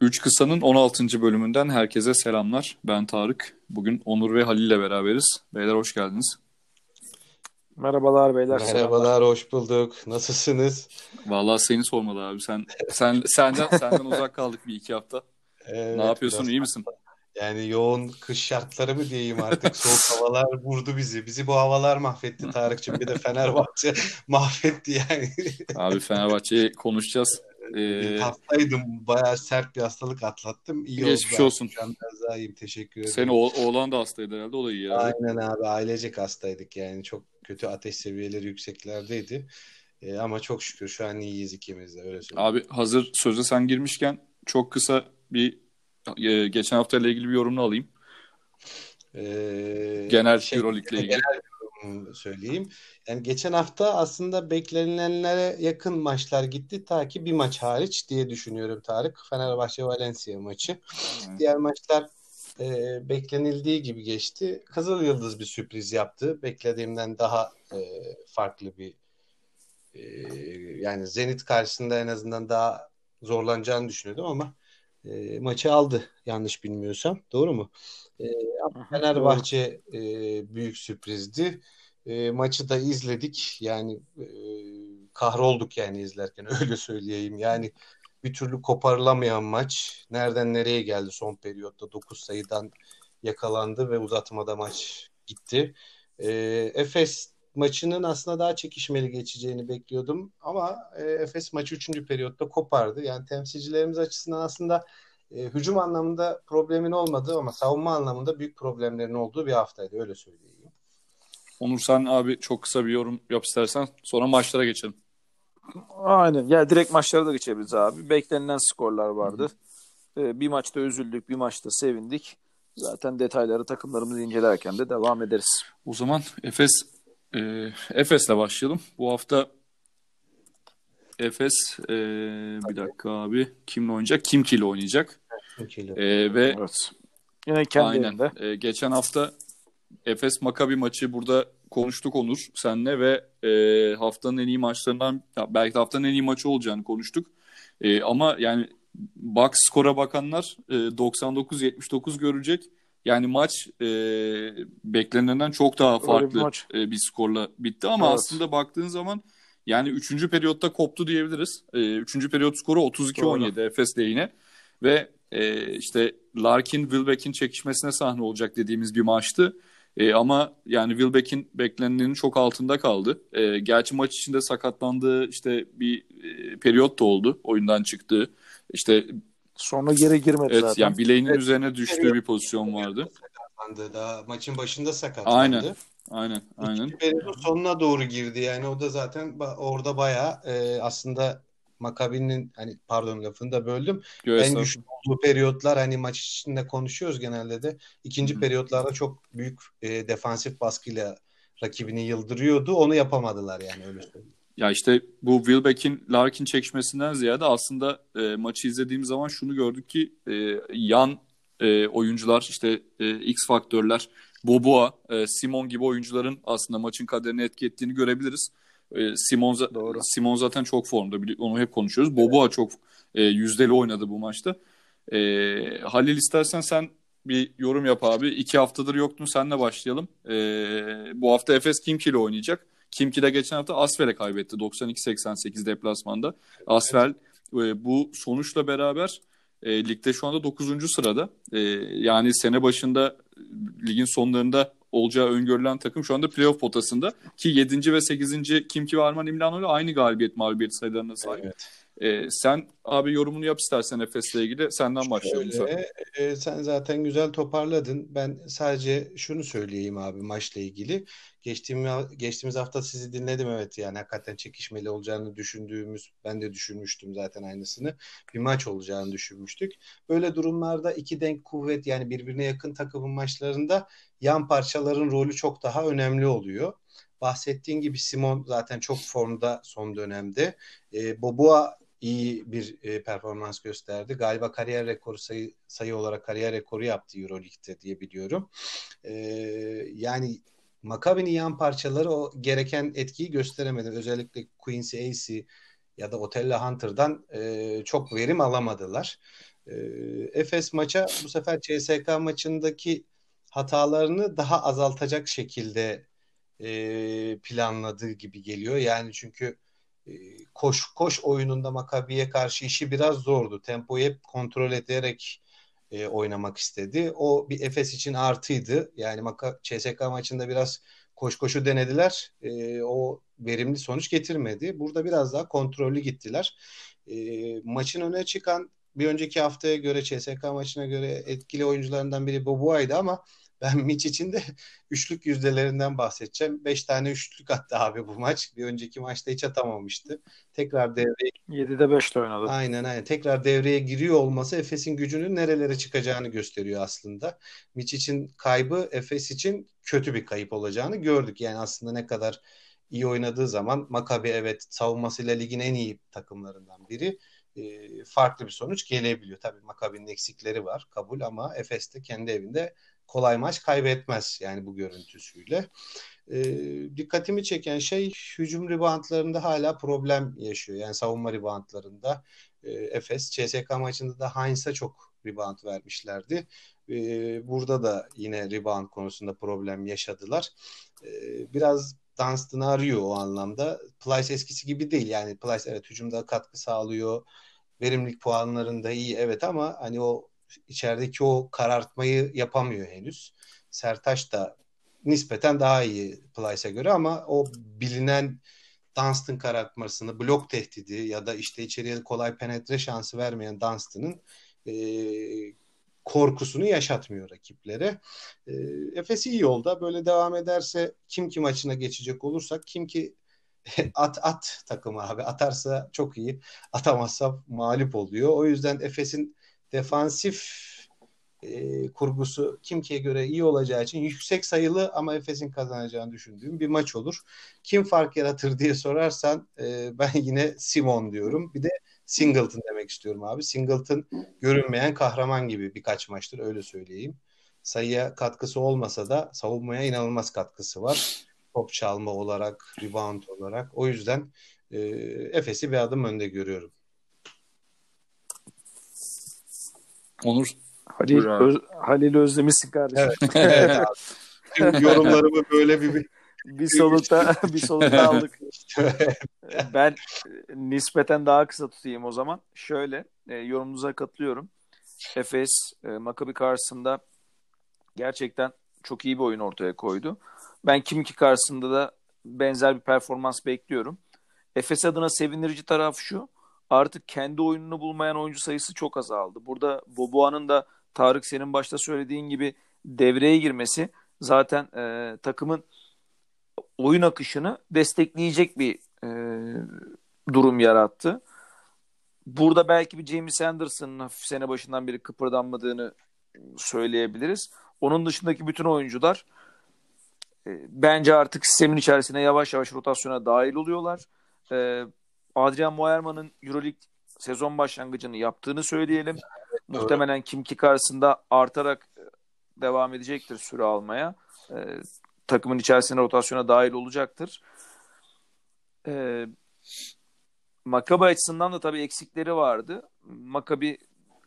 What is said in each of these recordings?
3 Kısa'nın 16. bölümünden herkese selamlar. Ben Tarık. Bugün Onur ve Halil ile beraberiz. Beyler hoş geldiniz. Merhabalar beyler. Merhabalar, selamlar. hoş bulduk. Nasılsınız? Vallahi seni sormalı abi. Sen sen senden senden uzak kaldık bir iki hafta. Evet, ne yapıyorsun? İyi misin? Yani yoğun kış şartları mı diyeyim artık soğuk havalar vurdu bizi. Bizi bu havalar mahvetti Tarık'cığım. Bir de Fenerbahçe mahvetti yani. Abi Fenerbahçe'yi konuşacağız. Ee, Hastaydım. Bayağı sert bir hastalık atlattım. İyi geçmiş oldu. olsun. Şu an biraz daha iyiyim. Teşekkür ederim. Senin oğ- oğlan da hastaydı herhalde. O da iyi. Yani. Aynen abi. Ailecek hastaydık yani. Çok kötü ateş seviyeleri yükseklerdeydi. Ee, ama çok şükür şu an iyiyiz ikimiz de. Öyle söyleyeyim. Abi hazır söze sen girmişken çok kısa bir e, geçen hafta ile ilgili bir yorumunu alayım. Ee, genel şey, Euroleague ile ilgili. Genel söyleyeyim. Yani geçen hafta aslında beklenilenlere yakın maçlar gitti ta ki bir maç hariç diye düşünüyorum Tarık. Fenerbahçe Valencia maçı. Hmm. Diğer maçlar e, beklenildiği gibi geçti. Kızıl Yıldız bir sürpriz yaptı. Beklediğimden daha e, farklı bir e, yani Zenit karşısında en azından daha zorlanacağını düşünüyordum ama e, maçı aldı yanlış bilmiyorsam. Doğru mu? E, Fenerbahçe e, büyük sürprizdi. E, maçı da izledik. Yani e, kahrolduk yani izlerken öyle söyleyeyim. Yani bir türlü koparılamayan maç. Nereden nereye geldi son periyotta 9 sayıdan yakalandı ve uzatmada maç gitti. E, Efes maçının aslında daha çekişmeli geçeceğini bekliyordum. Ama e, Efes maçı 3. periyotta kopardı. Yani temsilcilerimiz açısından aslında e, hücum anlamında problemin olmadığı ama savunma anlamında büyük problemlerin olduğu bir haftaydı. Öyle söyleyeyim. Onur sen abi çok kısa bir yorum yap istersen. Sonra maçlara geçelim. Aynen. Ya direkt maçlara da geçebiliriz abi. Beklenilen skorlar vardı. Ee, bir maçta üzüldük, bir maçta sevindik. Zaten detayları takımlarımızı incelerken de devam ederiz. O zaman Efes e, Efes'le başlayalım. Bu hafta Efes e, bir dakika abi kimle oynayacak? Kimki ile oynayacak. E, ve evet. Yine kendi aynen. E, geçen hafta Efes Makabi maçı burada konuştuk Onur senle ve e, haftanın en iyi maçlarından belki de haftanın en iyi maçı olacağını konuştuk. E, ama yani box skora bakanlar e, 99-79 görecek. Yani maç e, beklenenden çok daha farklı bir, maç. E, bir skorla bitti ama evet. aslında baktığın zaman yani 3. periyotta koptu diyebiliriz. 3. E, periyot skoru 32-17 Efes lehine ve e, işte Larkin Wilbeck'in çekişmesine sahne olacak dediğimiz bir maçtı. E, ama yani Wilbeck'in beklenenin çok altında kaldı. E, gerçi maç içinde sakatlandığı işte bir e, periyot da oldu oyundan çıktığı. İşte sonra geri girmedi evet, zaten. Yani bileğinin evet. üzerine düştüğü bir pozisyon vardı. Sakatlandı. Daha maçın başında sakatlandı. Aynen. Aynen, aynen. Periyodun sonuna doğru girdi yani o da zaten orada bayağı e, aslında Makabi'nin hani pardon lafını da böldüm. Göğe en güçlü olduğu periyotlar hani maç içinde konuşuyoruz genelde de. ikinci Hı-hı. periyotlarda çok büyük e, defansif baskıyla rakibini yıldırıyordu. Onu yapamadılar yani öyle söyleyeyim. Ya işte bu Wilbeck'in Larkin çekişmesinden ziyade aslında e, maçı izlediğim zaman şunu gördük ki e, yan e, oyuncular işte e, X faktörler Boboa, e, Simon gibi oyuncuların aslında maçın kaderini etki ettiğini görebiliriz. E, Simon, Doğru. Simon zaten çok formda. Onu hep konuşuyoruz. Evet. Boboa çok e, yüzdeli oynadı bu maçta. E, Halil istersen sen bir yorum yap abi. İki haftadır yoktun. Senle başlayalım. E, bu hafta Efes Kimki ile oynayacak. Kimki de geçen hafta Asfel'e kaybetti. 92-88 deplasmanda. Asfel e, bu sonuçla beraber e, ligde şu anda 9. sırada. E, yani sene başında ligin sonlarında olacağı öngörülen takım şu anda playoff potasında ki 7. ve 8. Kimki ve Arman İmlano aynı galibiyet mağlubiyet sayılarına sahip. Evet. Ee, sen abi yorumunu yap istersen Efes'le ilgili. Senden başlayalım. Şöyle, e, sen zaten güzel toparladın. Ben sadece şunu söyleyeyim abi maçla ilgili. Geçtiğimiz, geçtiğimiz hafta sizi dinledim evet yani hakikaten çekişmeli olacağını düşündüğümüz ben de düşünmüştüm zaten aynısını. Bir maç olacağını düşünmüştük. Böyle durumlarda iki denk kuvvet yani birbirine yakın takımın maçlarında yan parçaların rolü çok daha önemli oluyor. Bahsettiğin gibi Simon zaten çok formda son dönemde. E, Boboa iyi bir e, performans gösterdi. Galiba kariyer rekoru sayı, sayı olarak kariyer rekoru yaptı Euroleague'de diye biliyorum. E, yani Maccabi'nin yan parçaları o gereken etkiyi gösteremedi. Özellikle Quincy Acey ya da Otella Hunter'dan e, çok verim alamadılar. E, Efes maça bu sefer CSK maçındaki hatalarını daha azaltacak şekilde e, planladığı gibi geliyor. Yani çünkü koş koş oyununda Makabi'ye karşı işi biraz zordu. Tempoyu hep kontrol ederek e, oynamak istedi. O bir Efes için artıydı. Yani Maka, CSK maçında biraz koş koşu denediler. E, o verimli sonuç getirmedi. Burada biraz daha kontrollü gittiler. E, maçın öne çıkan bir önceki haftaya göre CSK maçına göre etkili oyuncularından biri Bobuay'dı ama ben Mitch için de üçlük yüzdelerinden bahsedeceğim. Beş tane üçlük attı abi bu maç. Bir önceki maçta hiç atamamıştı. Tekrar devreye 7'de 5'te oynadı. Aynen aynen. Tekrar devreye giriyor olması Efes'in gücünün nerelere çıkacağını gösteriyor aslında. Mitch için kaybı Efes için kötü bir kayıp olacağını gördük. Yani aslında ne kadar iyi oynadığı zaman Maccabi evet savunmasıyla ligin en iyi takımlarından biri e, farklı bir sonuç gelebiliyor. Tabii Maccabi'nin eksikleri var kabul ama Efes de kendi evinde kolay maç kaybetmez yani bu görüntüsüyle. E, dikkatimi çeken şey hücum ribantlarında hala problem yaşıyor. Yani savunma ribantlarında e, Efes CSK maçında da Heinz'a çok rebound vermişlerdi. E, burada da yine rebound konusunda problem yaşadılar. E, biraz Dunstan'ı arıyor o anlamda. Plyce eskisi gibi değil. Yani Plyce evet hücumda katkı sağlıyor. Verimlilik puanlarında iyi evet ama hani o içerideki o karartmayı yapamıyor henüz. Sertaç da nispeten daha iyi Plyce'e göre ama o bilinen Dunstan karartmasını, blok tehdidi ya da işte içeriye kolay penetre şansı vermeyen Dunstan'ın e, korkusunu yaşatmıyor rakiplere. E, Efes iyi yolda. Böyle devam ederse kim ki maçına geçecek olursak kim ki at at takımı abi. Atarsa çok iyi. Atamazsa mağlup oluyor. O yüzden Efes'in defansif e, kurgusu Kimki'ye göre iyi olacağı için yüksek sayılı ama Efes'in kazanacağını düşündüğüm bir maç olur. Kim fark yaratır diye sorarsan e, ben yine Simon diyorum. Bir de Singleton demek istiyorum abi. Singleton görünmeyen kahraman gibi birkaç maçtır öyle söyleyeyim. Sayıya katkısı olmasa da savunmaya inanılmaz katkısı var. Top çalma olarak, rebound olarak. O yüzden e, Efes'i bir adım önde görüyorum. Onur. Halil, Öz, Halil özlemişsin kardeşim. Evet. evet abi. Tüm yorumlarımı böyle bir bir solukta bir solukta aldık. ben nispeten daha kısa tutayım o zaman. Şöyle e, yorumunuza katılıyorum. Efes e, Maccabi karşısında gerçekten çok iyi bir oyun ortaya koydu. Ben Kimki karşısında da benzer bir performans bekliyorum. Efes adına sevindirici taraf şu. Artık kendi oyununu bulmayan oyuncu sayısı çok azaldı. Burada Boboa'nın da Tarık senin başta söylediğin gibi devreye girmesi zaten e, takımın oyun akışını destekleyecek bir e, durum yarattı. Burada belki bir James Anderson'ın sene başından beri kıpırdanmadığını söyleyebiliriz. Onun dışındaki bütün oyuncular e, bence artık sistemin içerisine yavaş yavaş rotasyona dahil oluyorlar. E, Adrian Moerman'ın Euroleague sezon başlangıcını yaptığını söyleyelim. Evet, Muhtemelen Kimki karşısında artarak e, devam edecektir süre almaya. E, takımın içerisine rotasyona dahil olacaktır. E, Makabi açısından da tabii eksikleri vardı. Makabi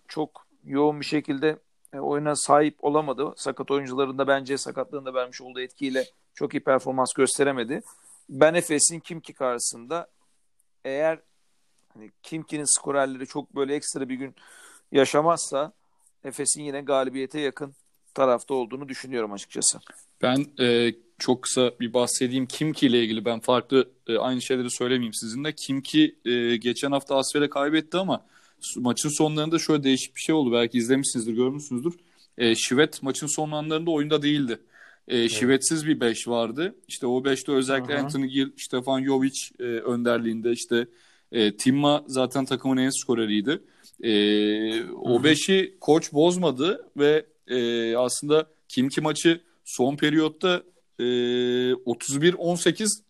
çok yoğun bir şekilde e, oyuna sahip olamadı. Sakat oyuncularında bence sakatlığında vermiş olduğu etkiyle çok iyi performans gösteremedi. Ben Efes'in Kimki karşısında eğer hani Kimki'nin skorerleri çok böyle ekstra bir gün yaşamazsa Efes'in yine galibiyete yakın tarafta olduğunu düşünüyorum açıkçası. Ben e, çok kısa bir bahsedeyim Kimki ile ilgili. Ben farklı e, aynı şeyleri söylemeyeyim sizinle. Kimki e, geçen hafta Asfer'e kaybetti ama maçın sonlarında şöyle değişik bir şey oldu. Belki izlemişsinizdir, görmüşsünüzdür. E, Şivet maçın son anlarında oyunda değildi. E, evet. Şivetsiz bir 5 vardı. İşte o 5'te özellikle Aha. Anthony Gill, Stefan Jovic e, önderliğinde işte e, Timma zaten takımın en skoreriydi. E, o 5'i koç bozmadı ve e, aslında Kimki maçı son periyotta e, 31-18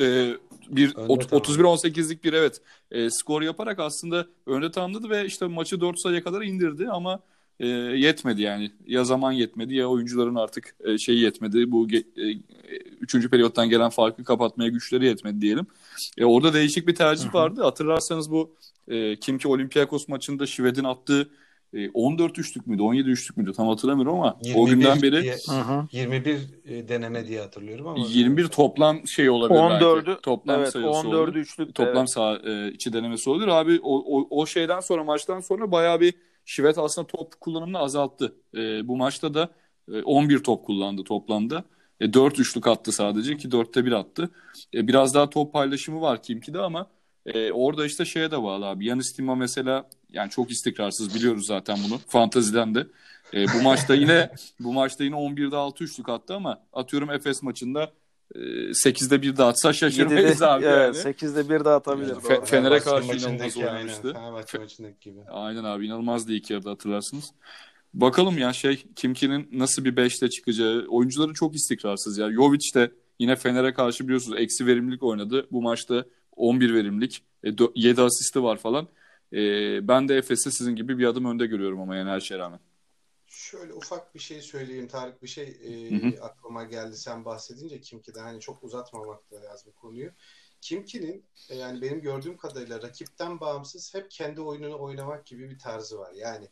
e, bir 31-18'lik bir evet e, skor yaparak aslında önde tamamladı ve işte maçı 4 sayıya kadar indirdi ama e, yetmedi yani. Ya zaman yetmedi ya oyuncuların artık e, şeyi yetmedi. Bu e, üçüncü periyottan gelen farkı kapatmaya güçleri yetmedi diyelim. E, orada değişik bir tercih Hı-hı. vardı. Hatırlarsanız bu e, Kimki Olympiakos maçında Şived'in attığı e, 14 üçlük müydü 17 üçlük müydü tam hatırlamıyorum ama o günden beri diye, 21 e, deneme diye hatırlıyorum ama 21 toplam şey olabilir 14'ü belki. Toplam evet, sayısı 14'ü olabilir. üçlük. Toplam evet. sağ e, içi denemesi olabilir. Abi o, o, o şeyden sonra maçtan sonra bayağı bir Şivet aslında top kullanımını azalttı. E, bu maçta da e, 11 top kullandı toplamda. E, 4 üçlük attı sadece ki 4'te 1 attı. E, biraz daha top paylaşımı var Kimki'de ama e, orada işte şeye de bağlı abi. Yanis Tima mesela yani çok istikrarsız biliyoruz zaten bunu. Fantaziden de. E, bu maçta yine bu maçta yine 11'de 6 üçlük attı ama atıyorum Efes maçında 8'de 1 de atsa şaşırmayız 7'de, abi evet, yani. 8'de 1 de atabilir. Yani. Fe- Fener'e karşı inanılmaz oynamıştı. Aynen, Fenerbahçe maçındaki gibi. Aynen abi inanılmazdı ilk yarıda hatırlarsınız. Bakalım ya şey Kimki'nin nasıl bir 5'te çıkacağı. Oyuncuları çok istikrarsız ya. Jovic de yine Fener'e karşı biliyorsunuz eksi verimlilik oynadı. Bu maçta 11 verimlilik. E, dö- 7 asisti var falan. E, ben de Efes'i sizin gibi bir adım önde görüyorum ama yani her şeye rağmen. Şöyle ufak bir şey söyleyeyim Tarık bir şey e, Hı hı. aklıma geldi sen bahsedince Kimki'den hani çok uzatmamak da lazım konuyu. Kimki'nin e, yani benim gördüğüm kadarıyla rakipten bağımsız hep kendi oyununu oynamak gibi bir tarzı var. Yani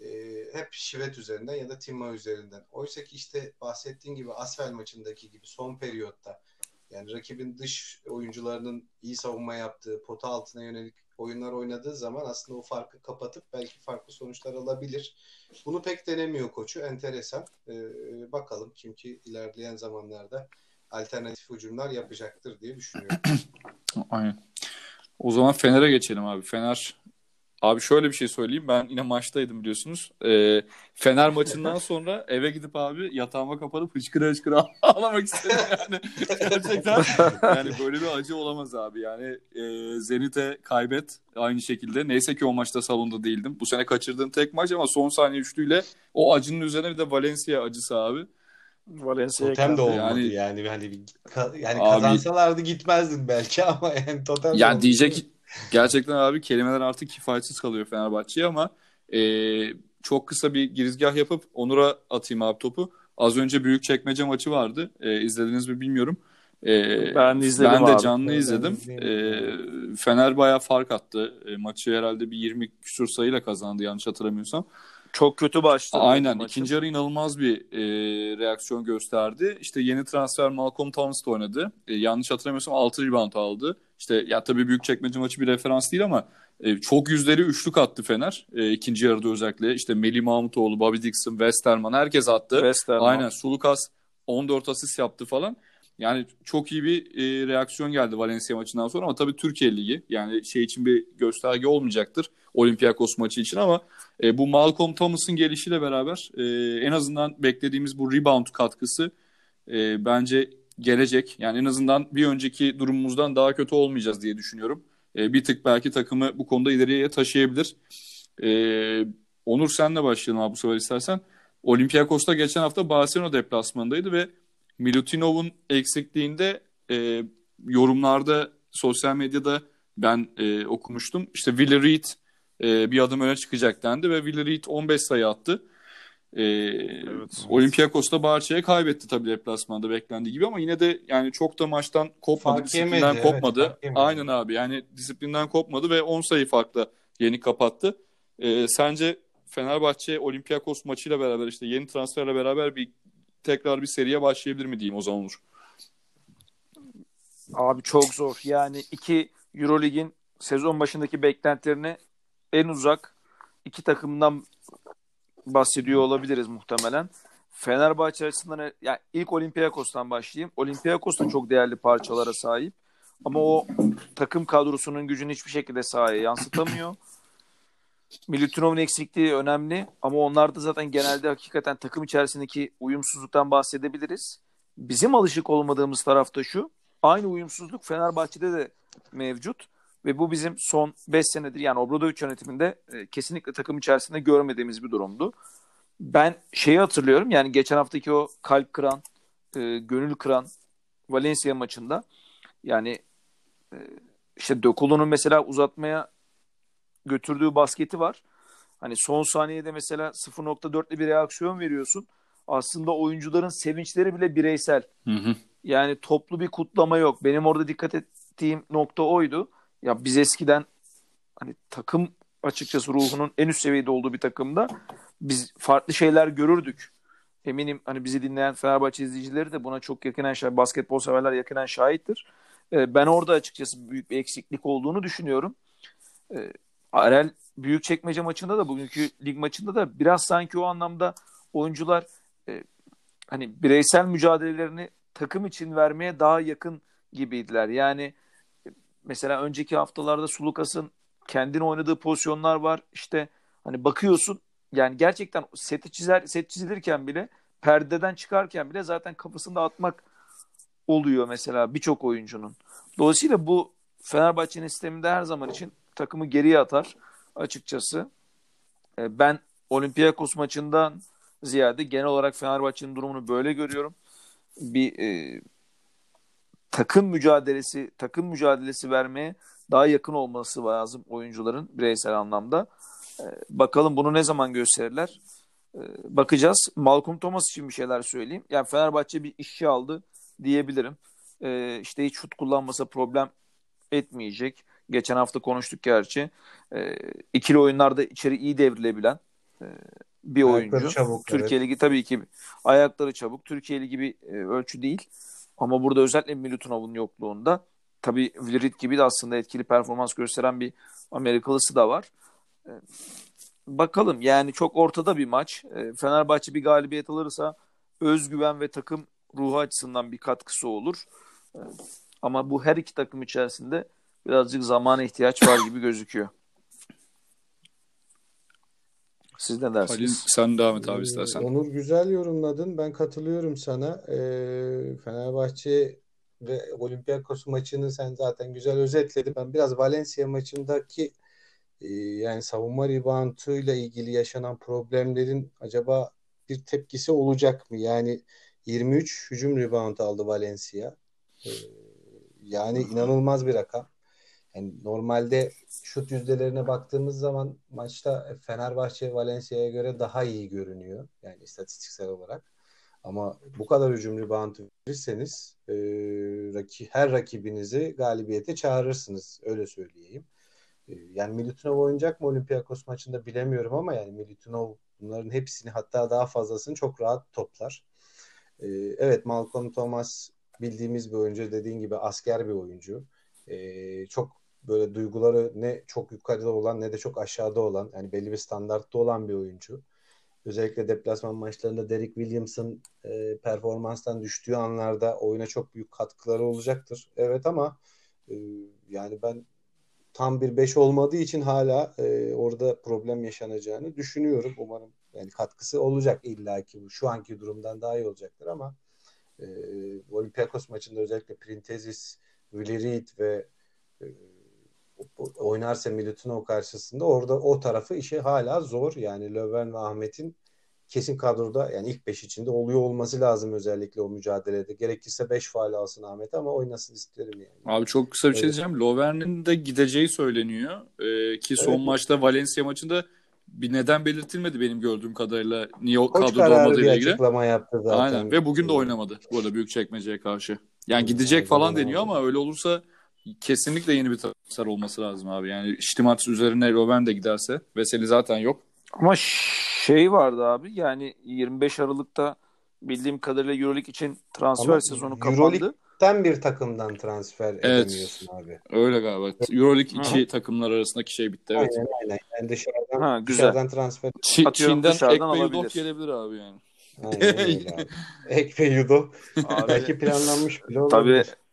e, hep şivet üzerinden ya da Timma üzerinden. Oysa ki işte bahsettiğin gibi Asvel maçındaki gibi son periyotta yani rakibin dış oyuncularının iyi savunma yaptığı, pota altına yönelik oyunlar oynadığı zaman aslında o farkı kapatıp belki farklı sonuçlar alabilir. Bunu pek denemiyor koçu. Enteresan. Ee, bakalım ki ilerleyen zamanlarda alternatif hücumlar yapacaktır diye düşünüyorum. Aynen. O zaman Fener'e geçelim abi. Fener Abi şöyle bir şey söyleyeyim. Ben yine maçtaydım biliyorsunuz. Ee, Fener maçından sonra eve gidip abi yatağıma kapanıp hıçkıra hıçkıra ağlamak istedim yani. Gerçekten yani böyle bir acı olamaz abi. Yani e, Zenit'e kaybet aynı şekilde. Neyse ki o maçta salonda değildim. Bu sene kaçırdığım tek maç ama son saniye üçlüyle o acının üzerine bir de Valencia acısı abi. Valencia'ya totem de olmadı yani. Yani- ka- yani Abi- kazansalardı gitmezdin belki ama yani totem Yani olmadı. diyecek gerçekten abi kelimeler artık kifayetsiz kalıyor Fenerbahçe'ye ama e, çok kısa bir girizgah yapıp Onur'a atayım abi topu. Az önce Büyükçekmece maçı vardı. E, izlediniz mi bilmiyorum. E, Ben izledim Ben de abi. canlı Ben izledim. izledim. E, Fener bayağı fark attı. E, maçı herhalde bir 20 küsur sayıyla kazandı yanlış hatırlamıyorsam. Çok kötü başladı. Aynen. maçı. ikinci yarı inanılmaz bir e, reaksiyon gösterdi. İşte yeni transfer Malcolm Thomas da oynadı. E, yanlış hatırlamıyorsam 6 rebound aldı. İşte ya tabii büyük çekmece maçı bir referans değil ama e, çok yüzleri üçlük attı Fener. E, ikinci yarıda özellikle. İşte Melih Mahmutoğlu, Bobby Dixon, Westerman herkes attı. Westerman. Aynen. Sulukas 14 asist yaptı falan. Yani çok iyi bir e, reaksiyon geldi Valencia maçından sonra ama tabii Türkiye Ligi yani şey için bir gösterge olmayacaktır Olympiakos maçı için ama e, bu Malcolm Thomas'ın gelişiyle beraber e, en azından beklediğimiz bu rebound katkısı e, bence gelecek. Yani en azından bir önceki durumumuzdan daha kötü olmayacağız diye düşünüyorum. E, bir tık belki takımı bu konuda ileriye taşıyabilir. E, Onur senle başlayalım abi bu sefer istersen. Olympiakos'ta geçen hafta Barcelona deplasmanındaydı ve Milutinov'un eksikliğinde e, yorumlarda sosyal medyada ben e, okumuştum. İşte Willie Reed e, bir adım öne çıkacak dendi ve Willie Reed 15 sayı attı. E, Evet. Olympiakos'ta Barça'ya kaybetti tabii deplasmanda beklendiği gibi ama yine de yani çok da maçtan kopmadı, Fark disiplinden yemedi, evet, kopmadı. yemedi. Aynen abi yani disiplinden kopmadı ve 10 sayı farkla yeni kapattı. E, sence Fenerbahçe Olympiakos maçıyla beraber işte yeni transferle beraber bir tekrar bir seriye başlayabilir mi diyeyim o zaman olur. Abi çok zor. Yani iki Eurolig'in sezon başındaki beklentilerine en uzak iki takımdan bahsediyor olabiliriz muhtemelen. Fenerbahçe açısından yani ilk Olympiakos'tan başlayayım. Olympiakos da çok değerli parçalara sahip. Ama o takım kadrosunun gücünü hiçbir şekilde sahaya yansıtamıyor. Milutinov'un eksikliği önemli ama onlar da zaten genelde hakikaten takım içerisindeki uyumsuzluktan bahsedebiliriz. Bizim alışık olmadığımız tarafta şu. Aynı uyumsuzluk Fenerbahçe'de de mevcut ve bu bizim son 5 senedir yani Obradovic yönetiminde e, kesinlikle takım içerisinde görmediğimiz bir durumdu. Ben şeyi hatırlıyorum yani geçen haftaki o kalp kıran, e, gönül kıran Valencia maçında yani e, işte Dokulu'nun mesela uzatmaya götürdüğü basketi var. Hani son saniyede mesela 0.4'le bir reaksiyon veriyorsun. Aslında oyuncuların sevinçleri bile bireysel. Hı hı. Yani toplu bir kutlama yok. Benim orada dikkat ettiğim nokta oydu. Ya biz eskiden hani takım açıkçası ruhunun en üst seviyede olduğu bir takımda biz farklı şeyler görürdük. Eminim hani bizi dinleyen Fenerbahçe izleyicileri de buna çok yakinen şahit, basketbol severler yakinen şahittir. E, ben orada açıkçası büyük bir eksiklik olduğunu düşünüyorum. E, Arel çekmece maçında da bugünkü lig maçında da biraz sanki o anlamda oyuncular e, hani bireysel mücadelelerini takım için vermeye daha yakın gibiydiler. Yani mesela önceki haftalarda Sulukas'ın kendini oynadığı pozisyonlar var. İşte hani bakıyorsun yani gerçekten seti çizer set çizilirken bile perdeden çıkarken bile zaten kafasında atmak oluyor mesela birçok oyuncunun. Dolayısıyla bu Fenerbahçe'nin sisteminde her zaman için takımı geriye atar açıkçası. E, ben Olympiakos maçından ziyade genel olarak Fenerbahçe'nin durumunu böyle görüyorum. Bir e, takım mücadelesi takım mücadelesi vermeye daha yakın olması lazım oyuncuların bireysel anlamda. Ee, bakalım bunu ne zaman gösterirler. Ee, bakacağız. Malcolm Thomas için bir şeyler söyleyeyim. Yani Fenerbahçe bir işçi aldı diyebilirim. Ee, işte hiç şut kullanmasa problem etmeyecek. Geçen hafta konuştuk gerçi. Ee, ikili oyunlarda içeri iyi devrilebilen e, bir ayakları oyuncu. Çabuk, Türkiye evet. Ligi tabii ki ayakları çabuk. Türkiye Ligi bir e, ölçü değil. Ama burada özellikle Milutunov'un yokluğunda tabii Vlirit gibi de aslında etkili performans gösteren bir Amerikalısı da var. Ee, bakalım yani çok ortada bir maç. Ee, Fenerbahçe bir galibiyet alırsa özgüven ve takım ruhu açısından bir katkısı olur. Ee, ama bu her iki takım içerisinde birazcık zamana ihtiyaç var gibi gözüküyor. Siz ne dersiniz? Halil sen devam et abi istersen. Onur güzel yorumladın. Ben katılıyorum sana. Ee, Fenerbahçe ve Olympiakos maçını sen zaten güzel özetledin. Ben biraz Valencia maçındaki e, yani savunma rebounduyla ilgili yaşanan problemlerin acaba bir tepkisi olacak mı? Yani 23 hücum rebound aldı Valencia. E, yani inanılmaz bir rakam. Yani normalde şut yüzdelerine baktığımız zaman maçta Fenerbahçe Valencia'ya göre daha iyi görünüyor. Yani istatistiksel olarak. Ama bu kadar hücum rebound verirseniz e, raki, her rakibinizi galibiyete çağırırsınız. Öyle söyleyeyim. E, yani Milutinov oynayacak mı Olympiakos maçında bilemiyorum ama yani Milutinov bunların hepsini hatta daha fazlasını çok rahat toplar. E, evet Malcolm Thomas bildiğimiz bir oyuncu. Dediğin gibi asker bir oyuncu. E, çok böyle duyguları ne çok yukarıda olan ne de çok aşağıda olan yani belli bir standartta olan bir oyuncu. Özellikle deplasman maçlarında Derek Williams'ın e, performanstan düştüğü anlarda oyuna çok büyük katkıları olacaktır. Evet ama e, yani ben tam bir 5 olmadığı için hala e, orada problem yaşanacağını düşünüyorum. Umarım yani katkısı olacak illaki bu. Şu anki durumdan daha iyi olacaktır ama e, Olympiakos maçında özellikle Printezis, Vilirit ve e, oynarsa Milutinov karşısında orada o tarafı işi hala zor. Yani Löwen ve Ahmet'in kesin kadroda yani ilk 5 içinde oluyor olması lazım özellikle o mücadelede. Gerekirse 5 faal alsın Ahmet ama oynasın isterim yani. Abi çok kısa bir şey diyeceğim. Lovern'in de gideceği söyleniyor. Ee, ki son evet. maçta Valencia maçında bir neden belirtilmedi benim gördüğüm kadarıyla. Niye o kadroda olmadığıyla ilgili. açıklama yaptı zaten. Aynen ve bugün de oynamadı bu arada büyük çekmeceye karşı. Yani gidecek falan deniyor ama öyle olursa kesinlikle yeni bir transfer olması lazım abi. Yani Stimatis üzerine Robben de giderse Veseli zaten yok. Ama şey vardı abi yani 25 Aralık'ta bildiğim kadarıyla Euroleague için transfer Ama sezonu kapandı. Euroleague'den bir takımdan transfer evet. edemiyorsun abi. Öyle galiba. Euroleague içi Hı-hı. takımlar arasındaki şey bitti evet. Aynen aynen. Yani dışarıdan, ha, güzel. dışarıdan transfer. Ç- Çin'den Ekpe Yudok gelebilir abi yani. Aynen öyle abi. Ekpe Yudok. Belki planlanmış bile olabilir. Tabii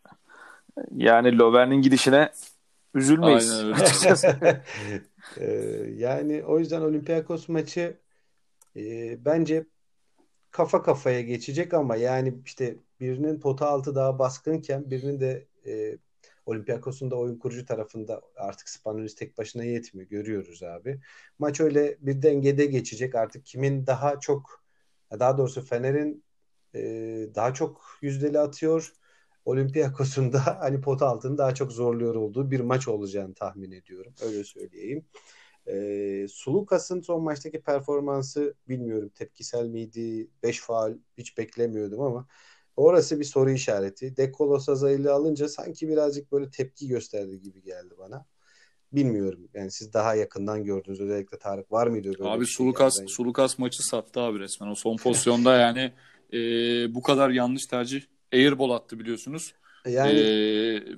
yani Lovern'in gidişine üzülmeyiz. Aynen öyle. ee, yani o yüzden Olympiakos maçı e, bence kafa kafaya geçecek ama yani işte birinin pota altı daha baskınken birinin de e, Olympiakos'un da oyun kurucu tarafında artık Spanulis tek başına yetmiyor. Görüyoruz abi. Maç öyle bir dengede geçecek. Artık kimin daha çok daha doğrusu Fener'in e, daha çok yüzdeli atıyor Olympiakos'un da hani pota altını daha çok zorluyor olduğu bir maç olacağını tahmin ediyorum. Öyle söyleyeyim. E, Sulukas'ın son maçtaki performansı bilmiyorum tepkisel miydi? 5 faal hiç beklemiyordum ama orası bir soru işareti. Dekolo Sazaylı alınca sanki birazcık böyle tepki gösterdi gibi geldi bana. bilmiyorum. Yani siz daha yakından gördünüz. Özellikle Tarık var mıydı böyle Abi şey? Sulukas Yani Sulukas maçı sattı abi resmen. O son pozisyonda yani e, bu kadar yanlış tercih airball attı biliyorsunuz. yani E,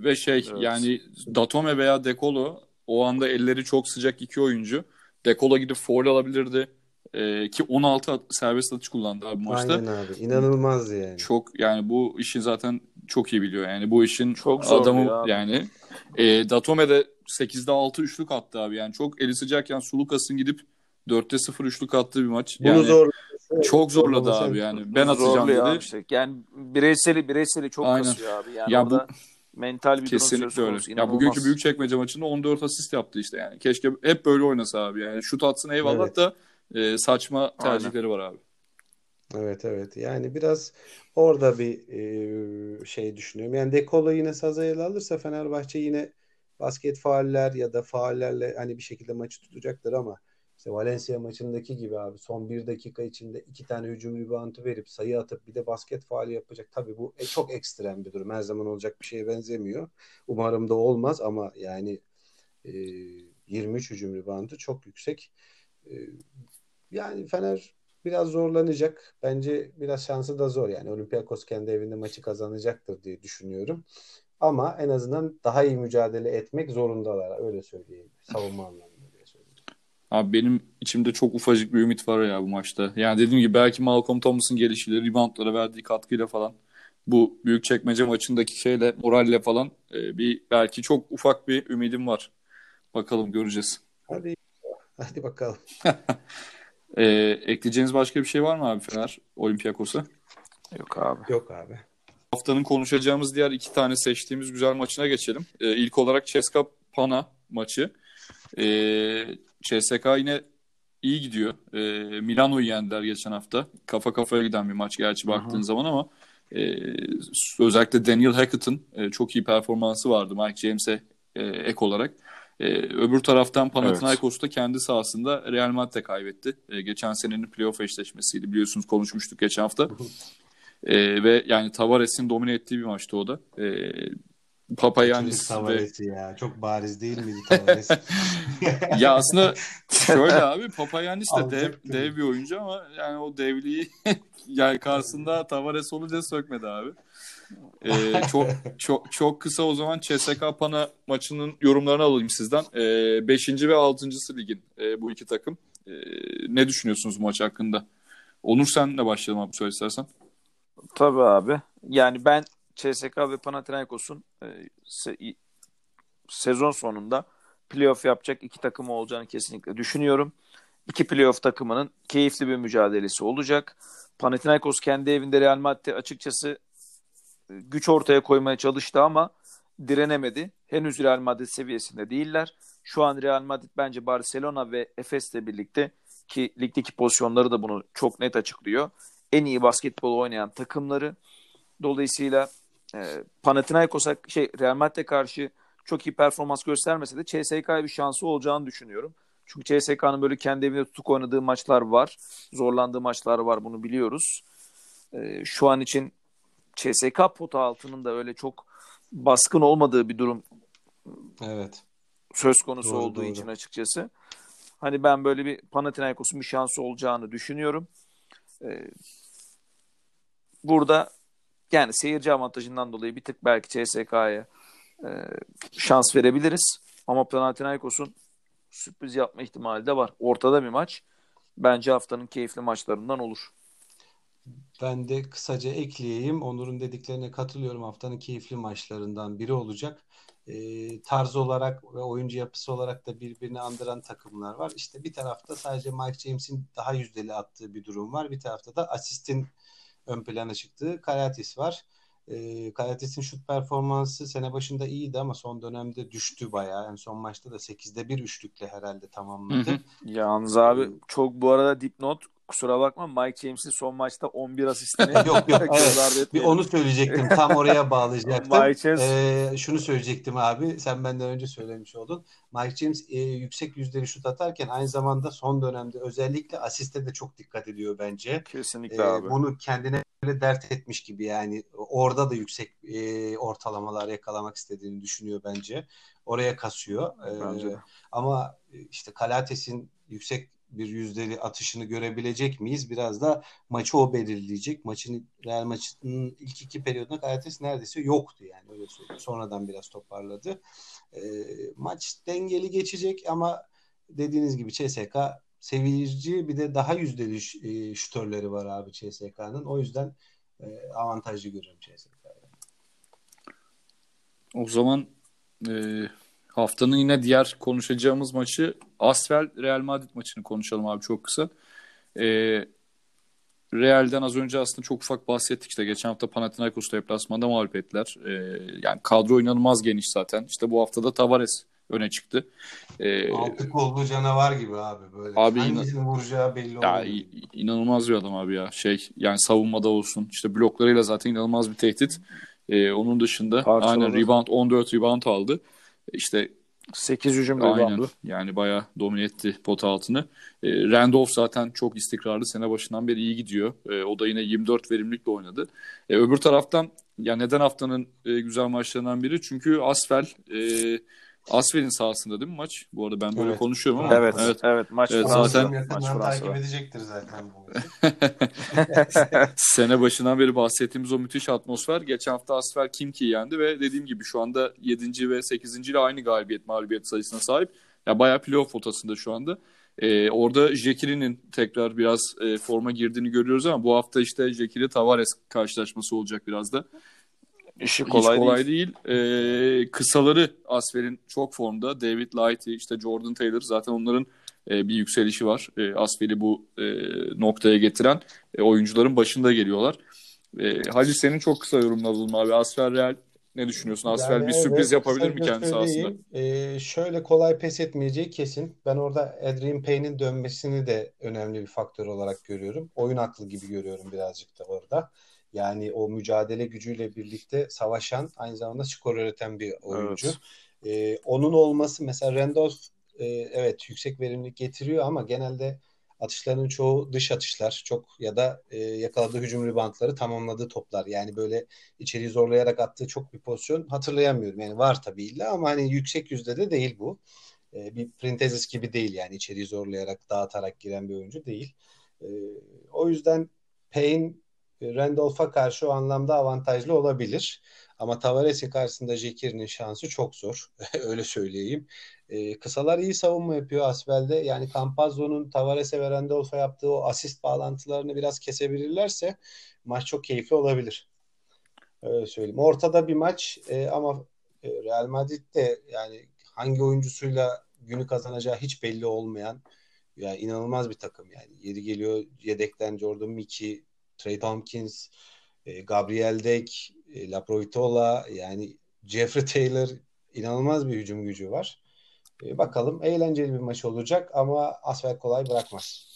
ve şey Evet. yani Datome veya Dekolo o anda elleri çok sıcak iki oyuncu. Dekolo gidip foul alabilirdi. E, ki 16 at- serbest atış kullandı abi maçta. aynen abi. İnanılmaz yani. Çok yani bu işi zaten çok iyi biliyor. Yani bu işin Çok adamı ya yani. E, Datome de 8'de 6 üçlük attı abi. Yani çok eli sıcakken Sulukas'ın gidip 4'te 0 üçlük attığı bir maç. Bunu Yani zor çok zorladı abi yani. Ben atacağım dedi. abi işte. Yani bireyseli bireyseli çok Aynen. kasıyor abi. Yani Ya bu- mental bir durum söz Kesinlikle öyle. konusu. Ya bugünkü Büyükçekmece maçında 14 asist yaptı işte yani. Keşke hep böyle oynasa abi. Yani şut atsın eyvallah Evet. da e, saçma tercihleri var abi. Evet evet. Yani biraz orada bir e, şey düşünüyorum. Yani Dekolo yine Sazayel'i alırsa Fenerbahçe yine basket fauller ya da faullerle hani bir şekilde maçı tutacaktır ama işte Valencia maçındaki gibi abi son bir dakika içinde iki tane hücum reboundu verip sayı atıp bir de basket faali yapacak. Tabii bu e, çok ekstrem bir durum. Her zaman olacak bir şeye benzemiyor. Umarım da olmaz ama yani e, 23 hücum reboundu çok yüksek. E, yani Fener biraz zorlanacak. Bence biraz şansı da zor. Yani Olympiakos kendi evinde maçı kazanacaktır diye düşünüyorum. Ama en azından daha iyi mücadele etmek zorundalar. Öyle söyleyeyim. Savunma anlamında. Abi benim içimde çok ufacık bir ümit var ya bu maçta. Yani dediğim gibi belki Malcolm Thomas'ın gelişiyle, reboundlara verdiği katkıyla falan bu Büyükçekmece maçındaki şeyle, moralle falan e, bir belki çok ufak bir ümidim var. Bakalım göreceğiz. Hadi hadi bakalım. E, ekleyeceğiniz başka bir şey var mı abi Fener Olympiakos'a? Yok abi. Yok abi. Haftanın konuşacağımız diğer iki tane seçtiğimiz güzel maçına geçelim. Ee, ilk olarak Ceska Pana maçı. Ee, CSK yine iyi gidiyor. Ee, Milano'yu yendiler geçen hafta. Kafa kafaya giden bir maç gerçi baktığın zaman ama e, özellikle Daniel Hackett'ın e, çok iyi performansı vardı Mike James'e e, ek olarak. E, öbür taraftan Panathinaikos da kendi sahasında Real Madrid'e kaybetti. E, geçen senenin playoff eşleşmesiydi biliyorsunuz konuşmuştuk geçen hafta. E, ve yani Tavares'in domine ettiği bir maçtı o da. E, Papayannis Çocuk ve ya. Çok bariz değil miydi Tavares? ya aslında şöyle abi Papayannis de dev, dev bir oyuncu ama yani o devliği yani karşısında Tavares olunca sökmedi abi. Ee, çok çok çok kısa o zaman CSK Pana maçının yorumlarını alayım sizden. Ee, beşinci ve altıncısı ligin e, bu iki takım. Ee, ne düşünüyorsunuz bu maç hakkında? Onur senle başlayalım abi söyle istersen. Tabii abi. Yani ben CSK ve Panathinaikos'un e, se- sezon sonunda playoff yapacak iki takım olacağını kesinlikle düşünüyorum. İki playoff takımının keyifli bir mücadelesi olacak. Panathinaikos kendi evinde Real Madrid'e açıkçası e, güç ortaya koymaya çalıştı ama direnemedi. Henüz Real Madrid seviyesinde değiller. Şu an Real Madrid bence Barcelona ve Efes'le birlikte ki ligdeki pozisyonları da bunu çok net açıklıyor. En iyi basketbol oynayan takımları. Dolayısıyla e, Panathinaikos'a şey Real Madrid'e karşı çok iyi performans göstermese de CSK'ya bir şansı olacağını düşünüyorum. Çünkü CSK'nın böyle kendi evinde tutuk oynadığı maçlar var. Zorlandığı maçlar var bunu biliyoruz. E, şu an için CSK pota altının da öyle çok baskın olmadığı bir durum evet. söz konusu Doğru, olduğu doğru. için açıkçası. Hani ben böyle bir Panathinaikos'un bir şansı olacağını düşünüyorum. Ee, burada yani seyirci avantajından dolayı bir tık belki CSK'ya e, şans verebiliriz. Ama Panathinaikos'un sürpriz yapma ihtimali de var. Ortada bir maç. Bence haftanın keyifli maçlarından olur. Ben de kısaca ekleyeyim. Onur'un dediklerine katılıyorum. Haftanın keyifli maçlarından biri olacak. Ee, tarz olarak ve oyuncu yapısı olarak da birbirini andıran takımlar var. İşte bir tarafta sadece Mike James'in daha yüzdeli attığı bir durum var. Bir tarafta da asistin ön plana çıktığı Karatis var. E, Karatis'in şut performansı sene başında iyiydi ama son dönemde düştü bayağı. En son maçta da 8'de 1 üçlükle herhalde tamamladı. Hı hı. Yalnız abi çok bu arada dipnot kusura bakma Mike James'in son maçta 11 asistini yok yok evet. Bir onu söyleyecektim. Tam oraya bağlayacaktım. Mike James- Ee, şunu söyleyecektim abi. Sen benden önce söylemiş oldun. Mike James e, yüksek yüzdeli şut atarken aynı zamanda son dönemde özellikle asiste de çok dikkat ediyor bence. Kesinlikle Ee, abi. bunu kendine böyle dert etmiş gibi yani orada da yüksek e, ortalamalar yakalamak istediğini düşünüyor bence. Oraya kasıyor. E, ama işte Kalates'in yüksek bir yüzdeli atışını görebilecek miyiz? Biraz da maçı o belirleyecek. Maçın Real maçının ilk iki periyodunda Karates neredeyse yoktu yani öyle söyleyeyim. Sonradan biraz toparladı. E, maç dengeli geçecek ama dediğiniz gibi CSK sevici bir de daha yüzdeli e, şütörleri var abi CSK'nın. O yüzden e, avantajlı görüyorum CSK'yı. O zaman e, haftanın yine diğer konuşacağımız maçı Asvel Real Madrid maçını konuşalım abi çok kısa. E, Real'den az önce aslında çok ufak bahsettik işte geçen hafta Panathinaikos deplasmanda mağlup ettiler. E, yani kadro inanılmaz geniş zaten. İşte bu hafta da Tavares öne çıktı. Ee, Altı kollu canavar gibi abi böyle. Abi Hangisini vuracağı belli ya, olmuyor. inanılmaz bir adam abi ya. Şey yani savunmada olsun. işte bloklarıyla zaten inanılmaz bir tehdit. Ee, onun dışında Parçaladı. aynen rebound 14 rebound aldı. İşte 8 hücum reboundu. Yani bayağı domine etti pot altını. E, Randolph zaten çok istikrarlı. Sene başından beri iyi gidiyor. E, o da yine 24 verimlilikle oynadı. E, öbür taraftan ya neden haftanın e, güzel maçlarından biri? Çünkü Asfel e, Asfer'in sahasında değil mi maç? Bu arada ben böyle evet. konuşuyorum ama. Evet, evet, evet maç evet, zaten maç takip edecektir zaten bu Sene başından beri bahsettiğimiz o müthiş atmosfer. Geçen hafta Asfer Kimki'yi yendi ve dediğim gibi şu anda 7. ve 8. ile aynı galibiyet mağlubiyet sayısına sahip. Ya bayağı playoff potasında şu anda. Ee, orada Jekiri'nin tekrar biraz e, forma girdiğini görüyoruz ama bu hafta işte Jekiri Tavares karşılaşması olacak biraz da. İşi kolay, Hiç kolay değil. değil. Ee, kısaları Asfer'in çok formda. David Lighty, işte Jordan Taylor zaten onların e, bir yükselişi var. E, Asfer'i bu e, noktaya getiren e, oyuncuların başında geliyorlar. E, Halil senin çok kısa yorumla alalım abi. Asfer Real ne düşünüyorsun? Asfer yani bir evet, sürpriz yapabilir mi kendisi aslında? Ee, şöyle kolay pes etmeyeceği kesin. Ben orada Adrian Payne'in dönmesini de önemli bir faktör olarak görüyorum. Oyun aklı gibi görüyorum birazcık da orada. Yani o mücadele gücüyle birlikte savaşan, aynı zamanda skor üreten bir oyuncu. Evet. Ee, onun olması mesela Randolph e, evet yüksek verimlilik getiriyor ama genelde atışlarının çoğu dış atışlar çok ya da e, yakaladığı hücum ribantları tamamladığı toplar. Yani böyle içeriği zorlayarak attığı çok bir pozisyon hatırlayamıyorum. Yani var tabii illa ama hani yüksek yüzde de değil bu. E, bir Printezis gibi değil yani içeriği zorlayarak dağıtarak giren bir oyuncu değil. E, o yüzden Payne Randolph'a karşı o anlamda avantajlı olabilir. Ama Tavares'in karşısında Jekir'in şansı çok zor. Öyle söyleyeyim. E, kısalar iyi savunma yapıyor Asvel'de. Yani Campazzo'nun Tavares'e ve Randolph'a yaptığı o asist bağlantılarını biraz kesebilirlerse maç çok keyifli olabilir. Öyle söyleyeyim. Ortada bir maç e, ama e, Real Madrid de yani hangi oyuncusuyla günü kazanacağı hiç belli olmayan yani inanılmaz bir takım yani. Yeri geliyor yedekten Jordan Mickey, Trey Tompkins, e, Gabriel Deck, e, Laprovitola yani Jeffrey Taylor inanılmaz bir hücum gücü var. E, bakalım eğlenceli bir maç olacak ama Asfer kolay bırakmaz.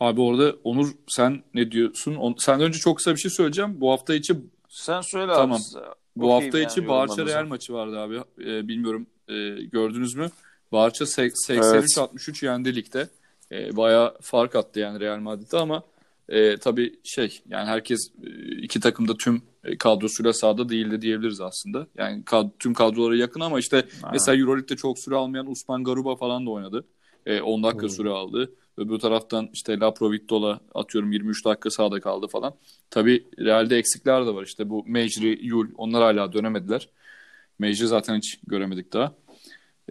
Abi orada Onur sen ne diyorsun? On, sen önce çok kısa bir şey söyleyeceğim. Bu hafta içi sen söyle tamam. abi. Bu hafta yani içi Barça Real maçı vardı abi. Ee, bilmiyorum e, gördünüz mü? Barça 83-63 evet. yendi ligde. E, bayağı fark attı yani Real Madrid'de ama e, tabii şey yani herkes e, iki takım da tüm e, kadrosuyla sahada değildi diyebiliriz aslında. Yani kad, tüm kadrolara yakın ama işte ha. mesela Euroleague'de çok süre almayan Usman Garuba falan da oynadı. E, 10 dakika hmm. süre aldı. Öbür taraftan işte Laprovittola atıyorum 23 dakika sahada kaldı falan. Tabii Real'de eksikler de var. İşte bu Mecri, Yul onlar hala dönemediler. Mecri zaten hiç göremedik daha.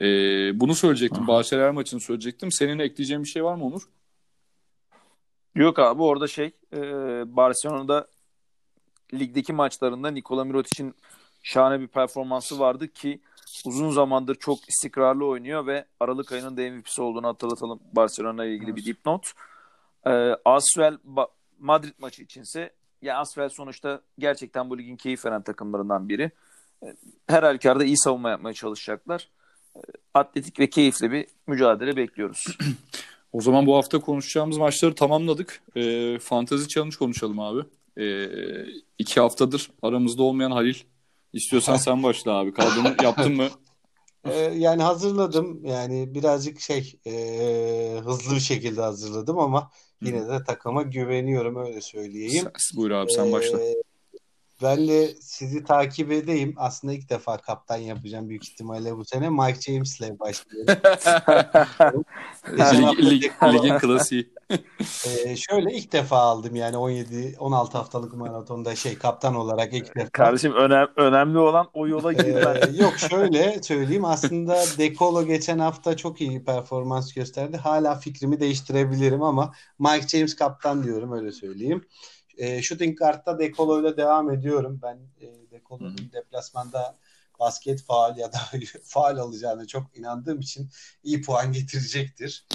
Ee, bunu söyleyecektim. Bahçeler maçını söyleyecektim. Senin ekleyeceğin bir şey var mı Onur? Yok abi orada şey e, Barcelona'da ligdeki maçlarında Nikola Mirotic'in şahane bir performansı vardı ki uzun zamandır çok istikrarlı oynuyor ve Aralık ayının da MVP'si olduğunu hatırlatalım Barcelona ile ilgili evet. bir dipnot. E, Asvel Madrid maçı içinse ya Asvel sonuçta gerçekten bu ligin keyif veren takımlarından biri. E, her halükarda iyi savunma yapmaya çalışacaklar atletik ve keyifli bir mücadele bekliyoruz. o zaman bu hafta konuşacağımız maçları tamamladık. E, Fantasy Challenge konuşalım abi. E, iki haftadır aramızda olmayan Halil. İstiyorsan sen başla abi. Kadronu yaptın mı? Ee, yani hazırladım. Yani birazcık şey e, hızlı bir şekilde hazırladım ama yine de takıma güveniyorum öyle söyleyeyim. Sen, buyur abi sen başla. Ee, ben de sizi takip edeyim. Aslında ilk defa kaptan yapacağım büyük ihtimalle bu sene. Mike James'le başlıyorum. lig, lig, ligin klasiği. Ee, şöyle ilk defa aldım yani 17-16 haftalık maratonda şey kaptan olarak ilk defa. Kardeşim önem, önemli olan o yola girmen. Ee, yok şöyle söyleyeyim aslında Dekolo geçen hafta çok iyi performans gösterdi. Hala fikrimi değiştirebilirim ama Mike James kaptan diyorum öyle söyleyeyim. E, shooting guard'da Dekolo ile devam ediyorum. Ben e, Dekolo'nun deplasmanda basket faal ya da faal alacağını çok inandığım için iyi puan getirecektir.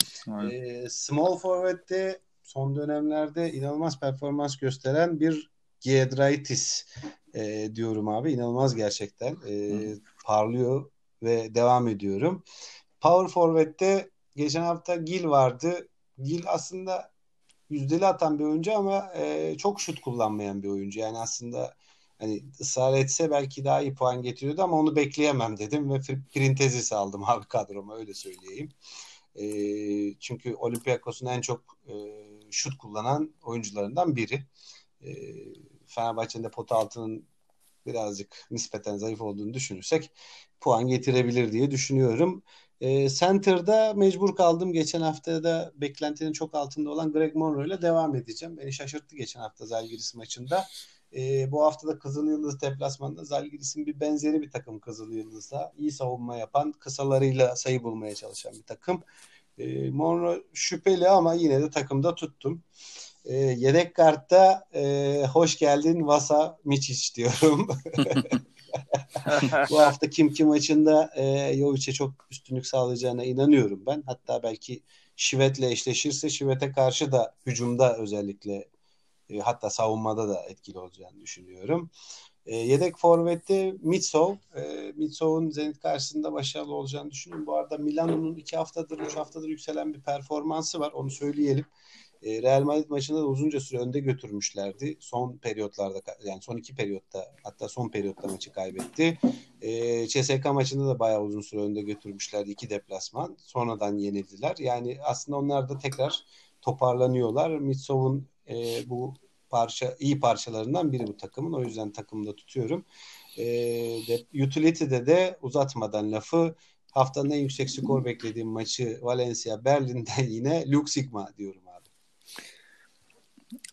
E, small forward'de son dönemlerde inanılmaz performans gösteren bir Giedraitis e, diyorum abi. İnanılmaz gerçekten. E, parlıyor ve devam ediyorum. Power forward'de geçen hafta Gil vardı. Gil aslında yüzdeli atan bir oyuncu ama e, çok şut kullanmayan bir oyuncu. Yani aslında hani ısrar etse belki daha iyi puan getiriyordu ama onu bekleyemem dedim ve Printezis aldım abi kadroma öyle söyleyeyim. E, çünkü Olympiakos'un en çok e, şut kullanan oyuncularından biri. E, Fenerbahçe'nin de pot altının birazcık nispeten zayıf olduğunu düşünürsek puan getirebilir diye düşünüyorum. E, center'da mecbur kaldım. Geçen hafta da beklentinin çok altında olan Greg Monroe ile devam edeceğim. Beni şaşırttı geçen hafta Zalgiris maçında. E, bu hafta da Kızıl Yıldız deplasmanında Zalgiris'in bir benzeri bir takım Kızıl Yıldız'da. iyi savunma yapan, kısalarıyla sayı bulmaya çalışan bir takım. E, Monroe şüpheli ama yine de takımda tuttum. E, yedek kartta e, hoş geldin Vasa Miçic diyorum. Bu hafta Kim Kim maçında e, Jovic'e çok üstünlük sağlayacağına inanıyorum ben. Hatta belki Şivet'le eşleşirse Şivet'e karşı da hücumda özellikle e, hatta savunmada da etkili olacağını düşünüyorum. E, yedek forvette Mitsov. E, Mitsov'un Zenit karşısında başarılı olacağını düşünüyorum. Bu arada Milano'nun iki haftadır, üç haftadır yükselen bir performansı var. Onu söyleyelim. E, Real Madrid maçında da uzunca süre önde götürmüşlerdi. Son periyotlarda yani son iki periyotta hatta son periyotta maçı kaybetti. E, CSK maçında da bayağı uzun süre önde götürmüşlerdi iki deplasman. Sonradan yenildiler. Yani aslında onlar da tekrar toparlanıyorlar. Mitsov'un e, bu parça iyi parçalarından biri bu takımın. O yüzden takımda tutuyorum. E, de, utility'de de uzatmadan lafı haftanın en yüksek skor beklediğim maçı Valencia Berlin'den yine Luke Sigma diyorum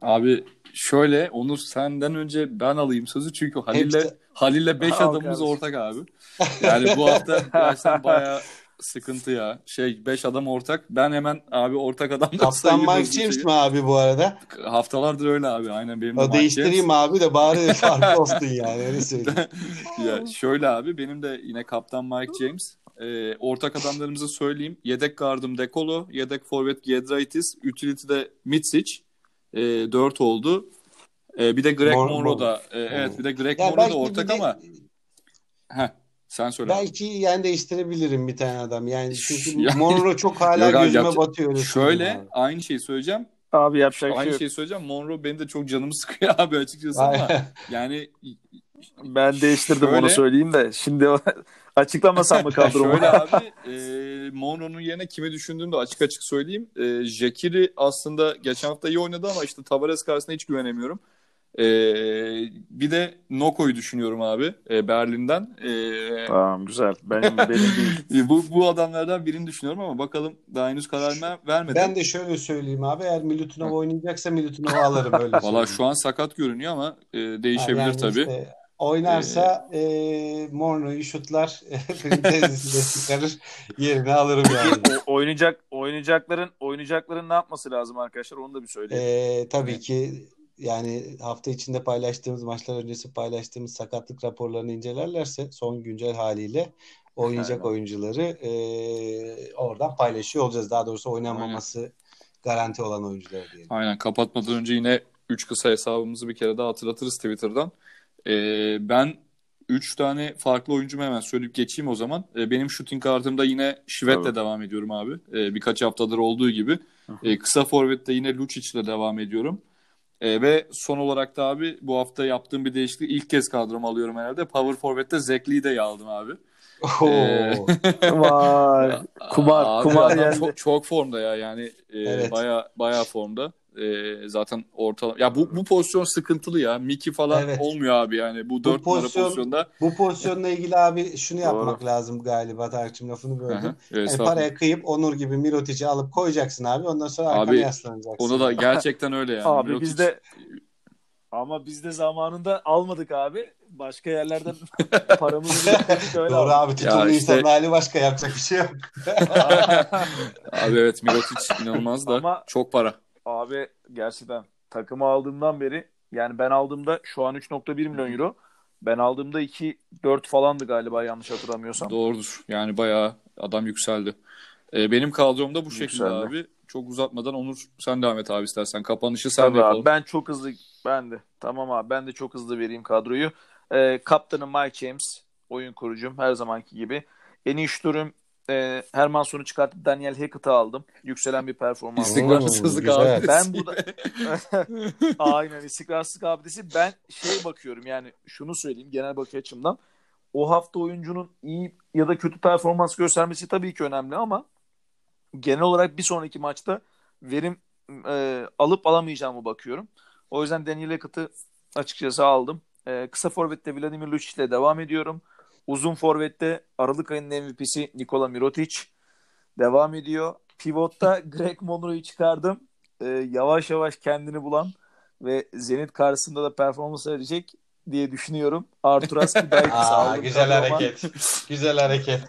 abi. Şöyle Onur senden önce ben alayım sözü çünkü Halil'le Halil'le 5 adamımız ortak abi. Yani bu hafta gerçekten bayağı sıkıntı ya. Şey 5 adam ortak. Ben hemen abi ortak adam Kaptan Mike James mi abi bu arada? Haftalardır öyle abi. Aynen benim de o değiştireyim James. abi de bari farklı olsun yani öyle söyleyeyim. ya şöyle abi benim de yine kaptan Mike James. Ee, ortak adamlarımızı söyleyeyim. Yedek gardım Dekolo, yedek forvet Giedraitis, utility'de Mitsic. E, 4 oldu. E, bir de Greg Mor- Monroe da. E, evet bir de Greg ya Monroe da ortak de... ama. Heh, sen söyle. Belki yani değiştirebilirim bir tane adam. Yani çünkü yani, Monroe çok hala yok, gözüme yapacak, batıyor. Öyle şöyle abi. aynı şeyi söyleyeceğim. Abi yapacak Aynı şey şeyi söyleyeceğim. Monroe benim de çok canımı sıkıyor abi açıkçası ama yani ben değiştirdim şöyle, onu söyleyeyim de. Şimdi açıklamasam mı kadromu? şöyle abi e, Monroe'nun yerine kimi düşündüğümü de açık açık söyleyeyim. E, Jekiri aslında geçen hafta iyi oynadı ama işte Tavares karşısında hiç güvenemiyorum. E, bir de Noko'yu düşünüyorum abi e, Berlin'den. E, tamam güzel. Benim, benim değil. bu, bu adamlardan birini düşünüyorum ama bakalım daha henüz karar vermedim. Ben de şöyle söyleyeyim abi eğer Milutinov oynayacaksa Milutinov alırım öyle Valla şu an sakat görünüyor ama e, değişebilir yani tabii. Işte, oynarsa ee, e, Morno'yu şutlar Printezis'i çıkarır yerine alırım yani. oynayacak oynayacakların oynayacakların ne yapması lazım arkadaşlar onu da bir söyleyin. E, tabii ki yani hafta içinde paylaştığımız maçlar öncesi paylaştığımız sakatlık raporlarını incelerlerse son güncel haliyle oynayacak Aynen. oyuncuları e, oradan paylaşıyor olacağız. Daha doğrusu oynanmaması Aynen. garanti olan oyuncular diyelim. Aynen kapatmadan önce yine 3 kısa hesabımızı bir kere daha hatırlatırız Twitter'dan. Ee, ben 3 tane farklı oyuncumu hemen söyleyip geçeyim o zaman. Ee, benim shooting kartımda yine Şivet'le devam ediyorum abi. Ee, birkaç haftadır olduğu gibi. Ee, kısa forvette yine Lucic'le devam ediyorum. E, ve son olarak da abi bu hafta yaptığım bir değişiklik ilk kez kadromu alıyorum herhalde. Power Forward'de Zekli'yi de aldım abi. Oo. Vay. Kumar, Abi kumar geldi. çok, çok formda ya yani e, Evet. baya baya formda. E, zaten ortalama ya bu bu pozisyon sıkıntılı ya. Miki falan Evet. olmuyor abi yani bu dört numara pozisyon- pozisyonda. Bu pozisyonla ilgili abi şunu yapmak lazım galiba Tarık'cığım lafını böldüm. evet, Yani paraya kıyıp Onur gibi Mirotic'i alıp koyacaksın abi. Ondan sonra arkana Abi, yaslanacaksın. Onu da gerçekten öyle yani. Abi Mirotic- biz de ama biz de zamanında almadık abi. Başka yerlerden paramızı öyle Doğru abi tutumlu Ya işte- insanın hali başka yapacak bir şey yok. Abi evet Mirotic inanılmaz da Ama- çok para. Abi gerçekten takımı aldığımdan beri yani ben aldığımda şu an 3.1 milyon euro. Ben aldığımda 2-4 falandı galiba yanlış hatırlamıyorsam. Doğrudur. Yani bayağı adam yükseldi. E, benim kadromda bu şekilde Yükseldi. abi. Çok uzatmadan Onur sen devam et abi istersen. Kapanışı sen Tabii yapalım. abi, ben çok hızlı ben de tamam abi ben de çok hızlı vereyim kadroyu. Ee, kaptanım Mike James oyun kurucum her zamanki gibi. En iyi şutörüm e, Herman sonu çıkartıp Daniel Hackett'ı aldım. Yükselen bir performans. İstikrarsızlık Oo, güzel. abi. Ben burada aynen istikrarsızlık abidesi. Ben şey bakıyorum yani şunu söyleyeyim genel bakış açımdan. O hafta oyuncunun iyi ya da kötü performans göstermesi tabii ki önemli ama genel olarak bir sonraki maçta verim e, alıp alamayacağımı bakıyorum. O yüzden Daniel Hackett'ı açıkçası aldım. E, kısa forvette Vladimir Lucic ile devam ediyorum. Uzun forvette Aralık ayının MVP'si Nikola Mirotic devam ediyor. Pivot'ta Greg Monroe'yu çıkardım. E, yavaş yavaş kendini bulan ve Zenit karşısında da performans verecek diye düşünüyorum. Arturas Kudaitis Aa, aldım. güzel hareket. güzel hareket.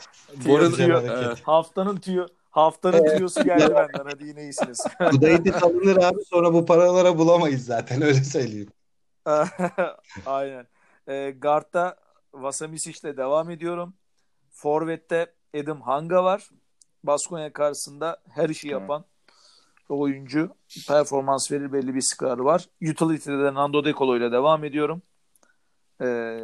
Bu arada Tüyo- hareket. evet. Haftanın tüyo haftanın tüyosu geldi benden. Hadi yine iyisiniz. Kudaitis alınır abi sonra bu paralara bulamayız zaten öyle söyleyeyim. Aynen. E, Guard'da Vasamisic ile devam ediyorum. Forvet'te Adam Hanga var. Baskonya karşısında her işi yapan oyuncu. Performans verir belli bir istikrarı var. Utility'de Nando De Colo ile devam ediyorum. E,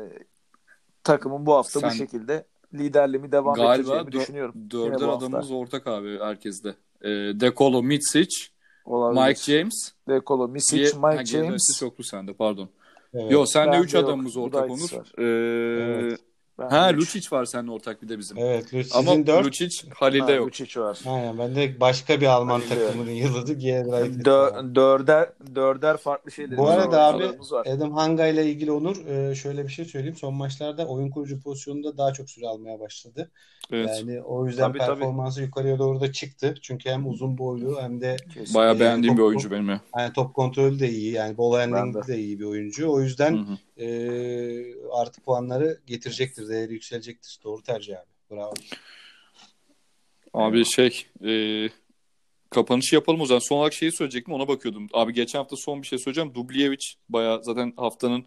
takımın bu hafta Sen- bu şekilde liderliğimi devam Galiba ettireceğimi dö- düşünüyorum. Dörder bu hafta. adamımız ortak abi herkeste. E, Dekolo, Mitsic, Olabilir. Mike James. De Colo, Misic, Diye- ha, Mike gerisi James. çoklu sende pardon. Evet. Yo sende Bende 3 yok. adamımız ortak Onur. Ee, Evet. Ben Ha üç. Lucic var seninle ortak bir de bizim. Evet, Lucic Ama sizin 4. Lucic Halil'de Ha, yok. Lucic var. Aynen ben de başka bir Alman Halil'de takımının yıldızı Giedrait'i. Dö- dörder dörder farklı şeyler. Bu arada abi. Adam Hanga ile ilgili Onur e, şöyle bir şey söyleyeyim. Son maçlarda oyun kurucu pozisyonunda daha çok süre almaya başladı. Evet. Yani o yüzden Tabii, tabii. performansı yukarıya doğru da çıktı. Çünkü hem uzun boylu hem de Bayağı e, beğendiğim bir top- oyuncu benim ya. yani top kontrolü de iyi. Yani ball handling de. de iyi bir oyuncu. O yüzden Hı hı. E, artı puanları getirecektir. Değeri yükselecektir. Doğru tercih abi. Bravo. Abi şey e, kapanışı yapalım o zaman. Son olarak şeyi söyleyecektim ona bakıyordum. Abi geçen hafta son bir şey söyleyeceğim. Dubljevic bayağı zaten haftanın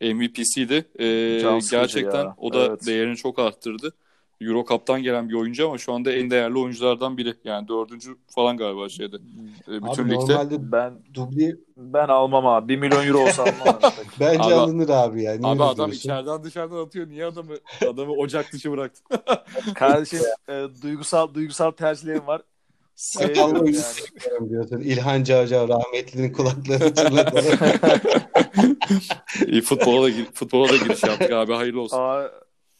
MVP'siydi. E, Can sıkıcı gerçekten ya. o da Evet. değerini çok arttırdı. Euro Cup'tan gelen bir oyuncu ama şu anda en değerli oyunculardan biri. Yani dördüncü falan galiba şeyde. E, bütün Abi ligde. normalde Ben dubli ben almam abi. 1 milyon euro olsa almam. abi. bence Abi- alınır abi ya. Niye Abi adam diyorsun? içeriden dışarıdan atıyor. Niye adamı adamı ocak dışı bıraktı? Kardeşim e, duygusal duygusal tercihlerim var. Sakallı oyuncu yani. diyorsun. İlhan Cavcav rahmetlinin kulaklarını çınladı. İyi futbola da futbola da giriş yaptık abi. Hayırlı olsun. Aa,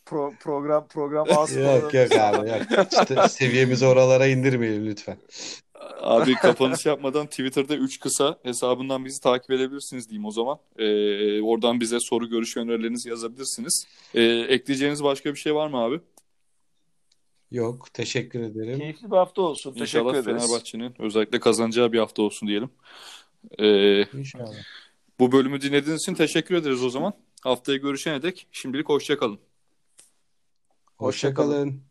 pro, program program az yok yok abi yok. İşte seviyemizi oralara indirmeyelim lütfen. Abi kapanış yapmadan Twitter'da 3 kısa hesabından bizi takip edebilirsiniz diyeyim o zaman. Ee, oradan bize soru, görüş önerilerinizi yazabilirsiniz. Ee, ekleyeceğiniz başka bir şey var mı abi? Yok teşekkür ederim. Keyifli bir hafta olsun. Teşekkür İnşallah ederiz. Fenerbahçe'nin özellikle kazanacağı bir hafta olsun diyelim. Ee, İnşallah. bu bölümü dinlediğiniz için teşekkür ederiz o zaman. Haftaya görüşene dek şimdilik hoşçakalın. Hoşça kalın.